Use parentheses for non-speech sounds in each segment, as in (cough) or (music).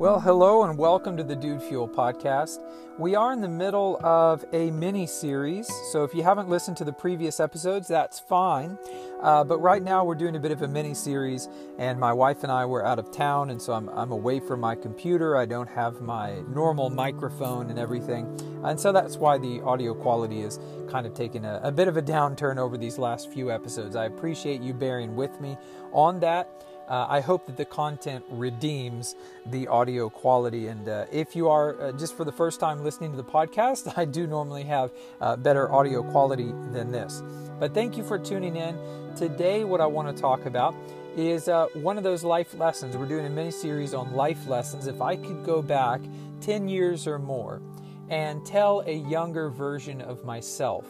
Well, hello and welcome to the Dude Fuel podcast. We are in the middle of a mini series, so if you haven't listened to the previous episodes, that's fine. Uh, but right now we're doing a bit of a mini series, and my wife and I were out of town, and so I'm, I'm away from my computer. I don't have my normal microphone and everything, and so that's why the audio quality is kind of taking a, a bit of a downturn over these last few episodes. I appreciate you bearing with me on that. Uh, I hope that the content redeems the audio quality. And uh, if you are uh, just for the first time listening to the podcast, (laughs) I do normally have uh, better audio quality than this. But thank you for tuning in. Today, what I want to talk about is uh, one of those life lessons. We're doing a mini series on life lessons. If I could go back 10 years or more and tell a younger version of myself,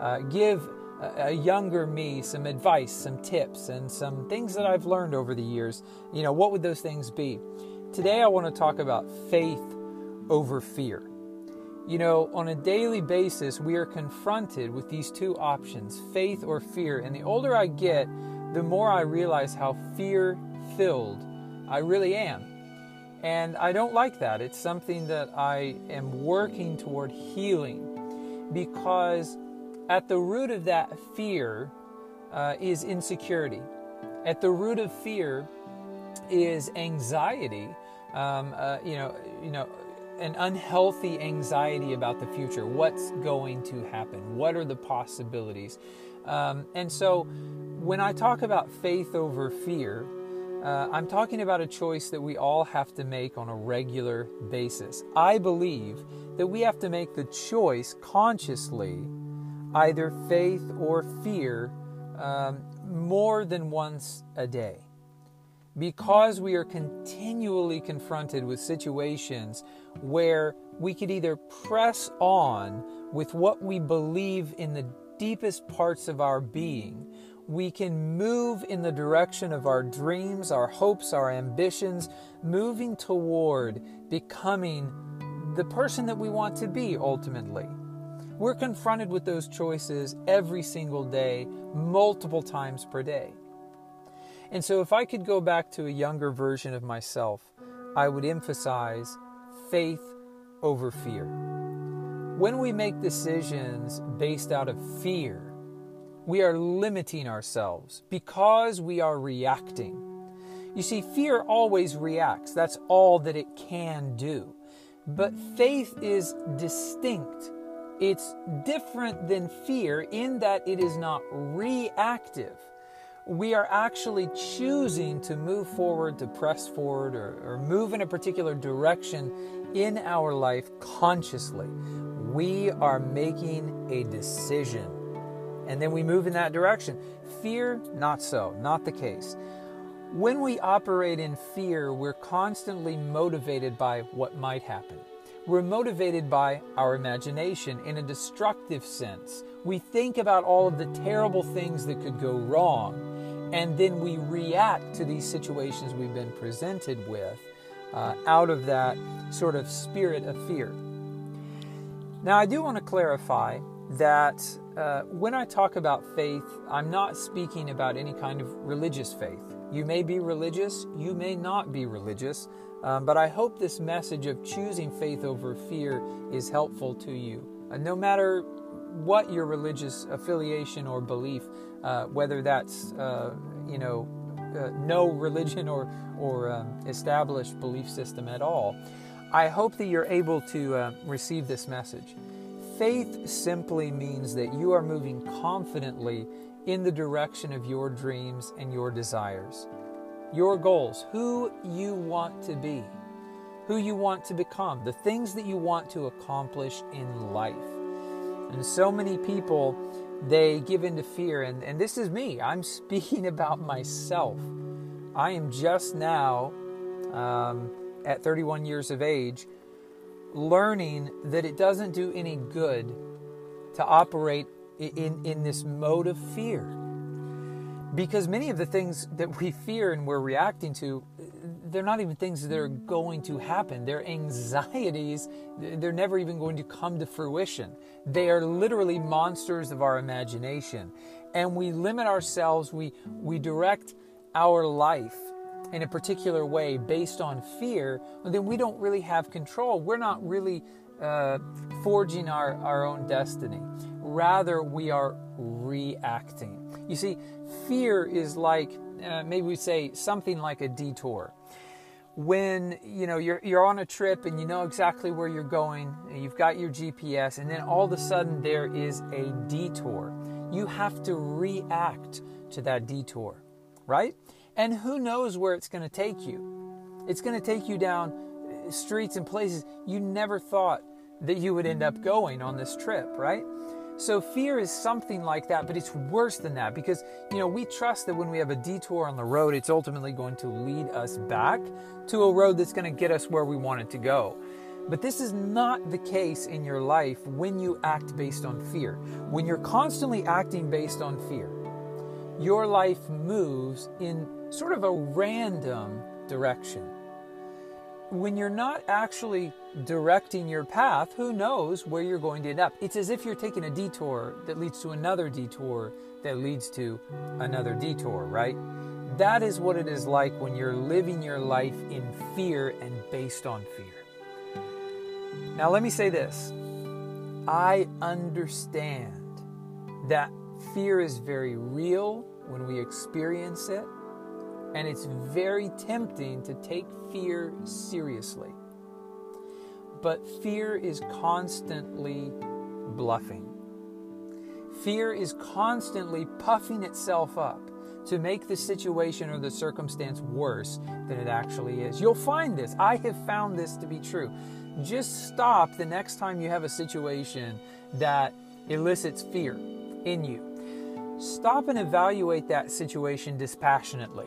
uh, give a younger me some advice, some tips, and some things that I've learned over the years, you know, what would those things be? Today I want to talk about faith over fear. You know, on a daily basis, we are confronted with these two options faith or fear. And the older I get, the more I realize how fear filled I really am. And I don't like that. It's something that I am working toward healing because at the root of that fear uh, is insecurity. At the root of fear is anxiety. Um, uh, you know, you know, an unhealthy anxiety about the future. What's going to happen? What are the possibilities? Um, and so, when I talk about faith over fear, uh, I'm talking about a choice that we all have to make on a regular basis. I believe that we have to make the choice consciously either faith or fear um, more than once a day. Because we are continually confronted with situations where we could either press on with what we believe in the deepest parts of our being, we can move in the direction of our dreams, our hopes, our ambitions, moving toward becoming the person that we want to be ultimately. We're confronted with those choices every single day, multiple times per day. And so, if I could go back to a younger version of myself, I would emphasize faith over fear. When we make decisions based out of fear, we are limiting ourselves because we are reacting. You see, fear always reacts, that's all that it can do. But faith is distinct it's different than fear in that it is not reactive. We are actually choosing to move forward, to press forward, or, or move in a particular direction in our life consciously. We are making a decision. And then we move in that direction. Fear, not so, not the case. When we operate in fear, we're constantly motivated by what might happen. We're motivated by our imagination in a destructive sense. We think about all of the terrible things that could go wrong, and then we react to these situations we've been presented with uh, out of that sort of spirit of fear. Now, I do want to clarify that uh, when I talk about faith, I'm not speaking about any kind of religious faith. You may be religious, you may not be religious. Um, but I hope this message of choosing faith over fear is helpful to you. Uh, no matter what your religious affiliation or belief, uh, whether that's uh, you know uh, no religion or or um, established belief system at all, I hope that you're able to uh, receive this message. Faith simply means that you are moving confidently in the direction of your dreams and your desires your goals, who you want to be, who you want to become, the things that you want to accomplish in life. And so many people, they give into fear. And, and this is me. I'm (laughs) speaking about myself. I am just now, um, at 31 years of age, learning that it doesn't do any good to operate in, in this mode of fear. Because many of the things that we fear and we're reacting to they're not even things that are going to happen. They're anxieties. They're never even going to come to fruition. They are literally monsters of our imagination. And we limit ourselves we we direct our life in a particular way based on fear, then we don't really have control. We're not really uh, forging our, our own destiny. Rather, we are reacting. You see, fear is like, uh, maybe we say something like a detour. When you know you're you're on a trip and you know exactly where you're going you've got your GPS and then all of a sudden there is a detour. You have to react to that detour right? And who knows where it's going to take you. It's going to take you down uh, streets and places you never thought that you would end up going on this trip right so fear is something like that, but it's worse than that because, you know, we trust that when we have a detour on the road, it's ultimately going to lead us back to a road that's going to get us where we want it to go. But this is not the case in your life when you act based on fear. When you're constantly acting based on fear, your life moves in sort of a random direction when you're not actually directing your path, who knows where you're going to end up? It's as if you're taking a detour that leads to another detour that leads to another detour, right? That is what it is like when you're living your life in fear and based on fear. Now, let me say this I understand that fear is very real when we experience it and it's very tempting to take fear seriously. But fear is constantly bluffing. Fear is constantly puffing itself up to make the situation or the circumstance worse than it actually is. You'll find this. I have found this to be true. Just stop the next time you have a situation that elicits fear in you. Stop and evaluate that situation dispassionately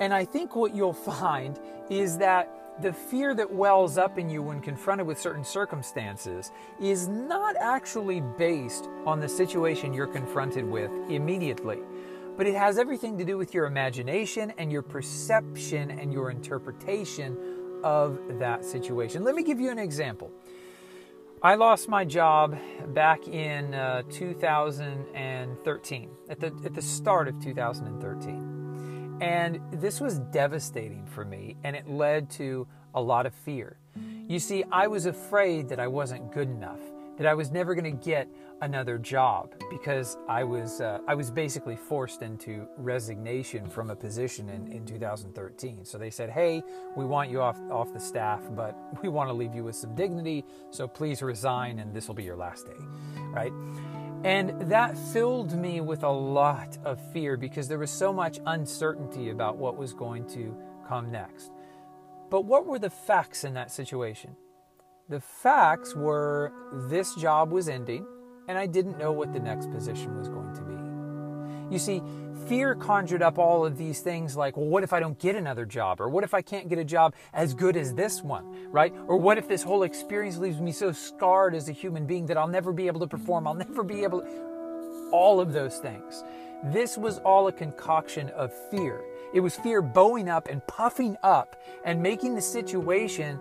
and I think what you'll (laughs) find is that the fear that wells up in you when confronted with certain circumstances is not actually based on the situation you're confronted with immediately, but it has everything to do with your imagination and your perception and your interpretation of that situation. Let me give you an example. I lost my job back in uh, 2013, at the, at the start of 2013. And this was devastating for me, and it led to a lot of fear. You see, I was afraid that I wasn't good enough, that I was never going to get another job because I was uh, I was basically forced into resignation from a position in, in 2013. So they said, "Hey, we want you off off the staff, but (laughs) we want to leave you with some dignity. So please resign, and this will be your last day." Right? And that filled me with a lot of fear because there was so much uncertainty about what was going to come next. But what were the facts in that situation? The facts were this job was ending, and I didn't know what the next position was going to be. You see, fear conjured up all of these things like, well, what if I don't get another job? Or what if I can't get a job as good as this one, right? Or what if this whole experience leaves me so scarred as a human being that I'll never be able to perform? I'll never be able to. All of those things. This was all a concoction of fear. It was fear bowing up and puffing up and making the situation,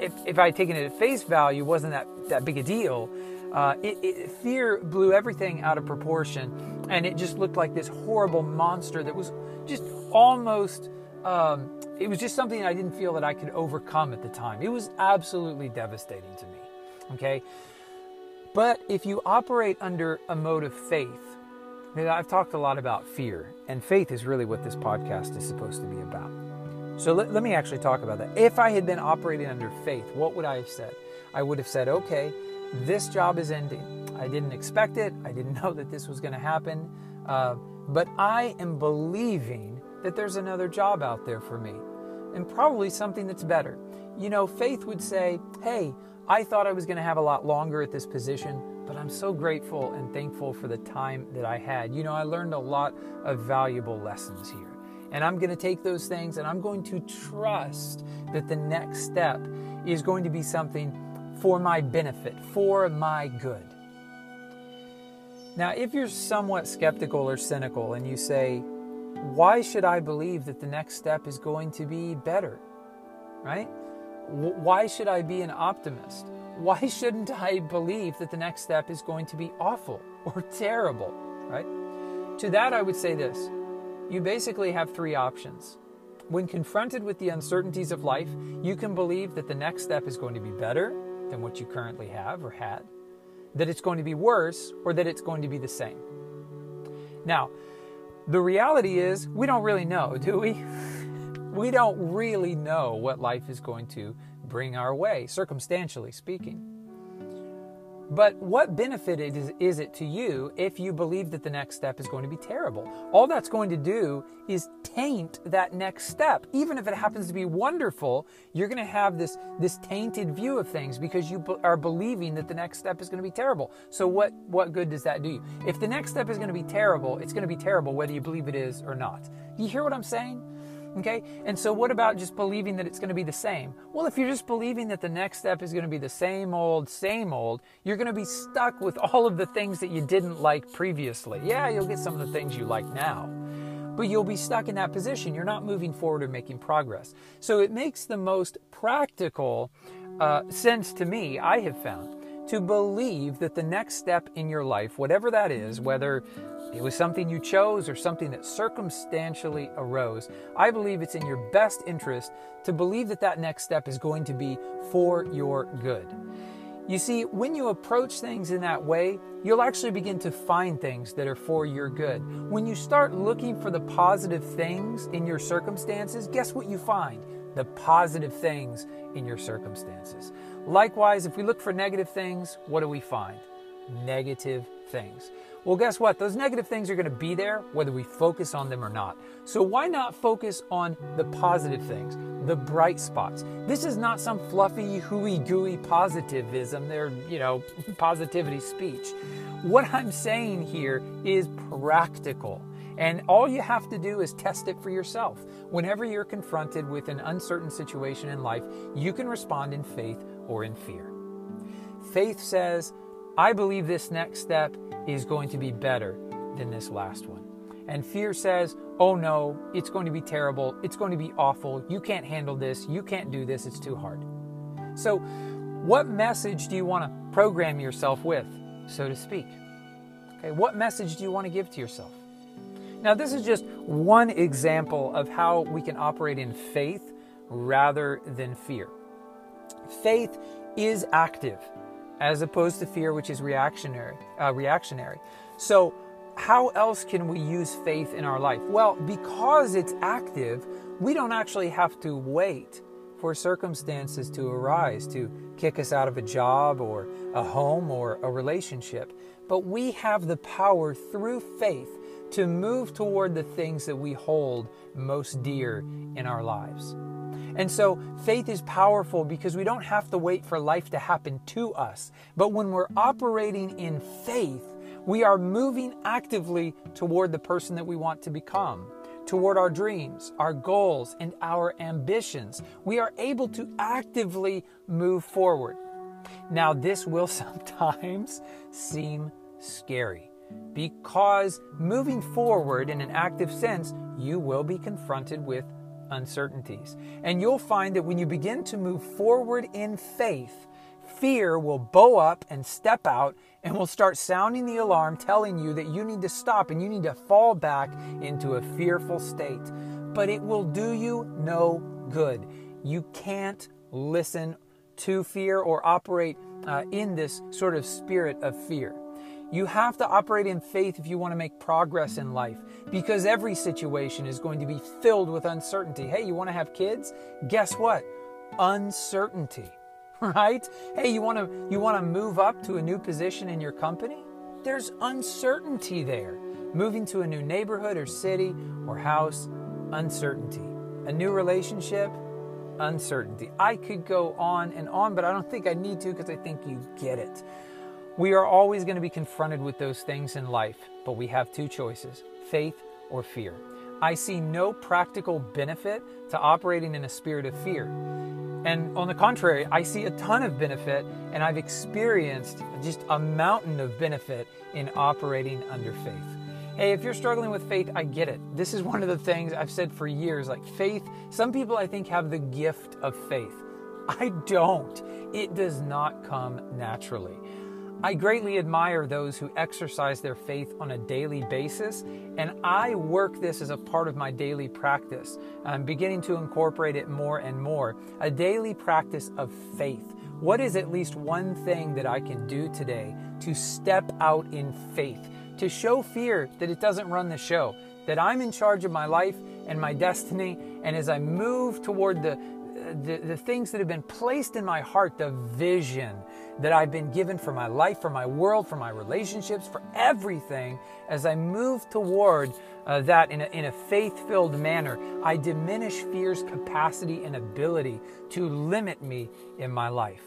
if, if I had taken it at face value, wasn't that, that big a deal. Uh, it, it, fear blew everything out of proportion, and it just looked like this horrible monster that was just almost. Um, it was just something I didn't feel that I could overcome at the time. It was absolutely devastating to me. Okay, but if you operate under a mode of faith, I've talked a lot about fear, and faith is really what this podcast is supposed to be about. So let, let me actually talk about that. If I had been operating under faith, what would I have said? I would have said, okay, this job is ending. I didn't expect it. I didn't (laughs) know that this was going to happen. Uh, but I am believing that there's another job out there for me and probably something that's better. You know, faith would say, hey, I thought I was going to have a lot longer at this position, but I'm so grateful and thankful for the time that I had. You know, I learned a lot of valuable lessons here. And I'm going to take those things and I'm going to trust that the next step is going to be something for my benefit, for my good. Now, if you're somewhat skeptical or cynical and you say, why should I believe that the next step is going to be better? Right? Why should I be an optimist? Why (laughs) shouldn't I believe that the next step is going to be awful (laughs) or terrible? Right? To that, I would say this you basically have three options. When confronted with the uncertainties of life, you can believe that the next step is going to be better than what you currently have or had, that it's going to be worse, or that it's going to be the same. Now, the reality is, we don't really know, (laughs) do we? We don't really know what life is going to bring our way, circumstantially speaking. But what benefit is, is it to you if you believe that the next step is going to be terrible? All that's going to do is taint that next step. Even if it happens to be wonderful, you're going to have this, this tainted view of things because you are believing that the next step is going to be terrible. So, what, what good does that do you? If the next step is going to be terrible, it's going to be terrible whether you believe it is or not. You hear what I'm saying? Okay? And so, what about just believing that it's going to be the same? Well, if you're just believing that the next step is going to be the same old, same old, you're going to be stuck with all of the things that you didn't like previously. Yeah, you'll get some of the things you like now, but you'll be stuck in that position. You're not moving forward or making progress. So, it makes the most practical uh, sense to me, I have found, to believe that the next step in your life, whatever that is, whether it was something you chose or something that circumstantially arose. I believe it's in your best interest to believe that that next step is going to be for your good. You see, when you approach things in that way, you'll actually begin to find things that are for your good. When you start looking for the positive things in your circumstances, guess what you find? The positive things in your circumstances. Likewise, if we look for negative things, what do we find? Negative things. Well, guess what? Those negative things are going to be there whether we focus on them or not. So why not focus on the positive things, the bright spots? This is not some fluffy, hooey gooey positivism, they're, you know, (laughs) positivity speech. What I'm saying here is practical. And all you have to do is test it for yourself. Whenever you're confronted with an uncertain situation in life, you can respond in faith or in fear. Faith says, I believe this next step is going to be better than this last one. And fear says, oh no, it's going to be terrible. It's going to be awful. You can't handle this. You can't do this. It's too hard. So, what message do you want to program yourself with, so to speak? Okay, what message do you want to give to yourself? Now, this is just one example of how we can operate in faith rather than fear. Faith is active as opposed to fear, which is reactionary. Uh, reactionary. So, how else can we use faith in our life? Well, because it's active, we don't actually have to wait for circumstances to arise to kick us out of a job or a home or a relationship. But we have the power through faith to move toward the things that we hold most dear in our lives. And so faith is powerful because we don't have to wait for life to happen to us. But when we're operating in faith, we are moving actively toward the person that we want to become, toward our dreams, our goals, and our ambitions. We are able to actively move forward. Now, this will (laughs) sometimes seem scary because moving forward in an active sense, you will be confronted with uncertainties. And you'll find that when you begin to move forward in faith, fear will bow up and step out and will start sounding the alarm telling you that you need to stop and you need to fall back into a fearful state. But it will do you no good. You can't listen to fear or operate uh, in this sort of spirit of fear. You have to operate in faith if you want to make progress in life because every situation is going to be filled with uncertainty. Hey, you want to have kids? Guess what? Uncertainty. (laughs) Right? Hey, you want to you want to move up to a new position in your company? There's uncertainty there. Moving to a new neighborhood or city or house, uncertainty. A new relationship, uncertainty. I could go on and on, but I don't think I need to because I think you get it. We are always going to be confronted with those things in life, but we have two choices faith or fear. I see no practical benefit to operating in a spirit of fear. And on the contrary, I see a ton of benefit, and I've experienced just a mountain of benefit in operating under faith. Hey, if you're struggling with faith, I get it. This is one of the things I've said for years like faith, some people I think have the gift of faith. I don't. It does not come naturally. I greatly admire those who exercise their faith on a daily basis, and I work this as a part of my daily practice. I'm beginning to incorporate it more and more. A daily practice of faith. What is at least one thing that I can do today to step out in faith, to show fear that it doesn't run the show, that I'm in charge of my life and my destiny, and as I move toward the the, the things that have been placed in my heart, the vision that I've been given for my life, for my world, for my relationships, for everything, as I move toward uh, that in a, in a faith filled manner, I diminish fear's capacity and ability to limit me in my life.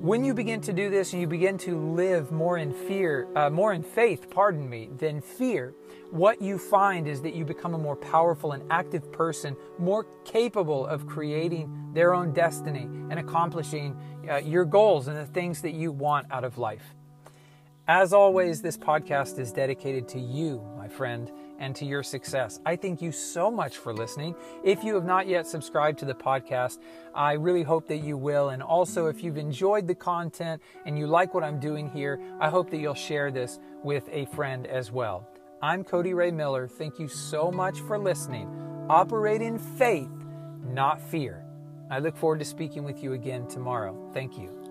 When you begin to do this and you begin to live more in fear, uh, more in faith, pardon me, than fear, what you find is that you become a more powerful and active person, more capable of creating their own destiny and accomplishing uh, your goals and the things that you want out of life. As always, this podcast is dedicated to you, my friend and to your success. I thank you so much for listening. If you have not yet subscribed to the podcast, I really hope that you will. And also, if you've enjoyed the content and you like what I'm doing here, I hope that you'll share this with a friend as well. I'm Cody Ray Miller. Thank you so much for listening. Operate in faith, not fear. I look forward to speaking with you again tomorrow. Thank you.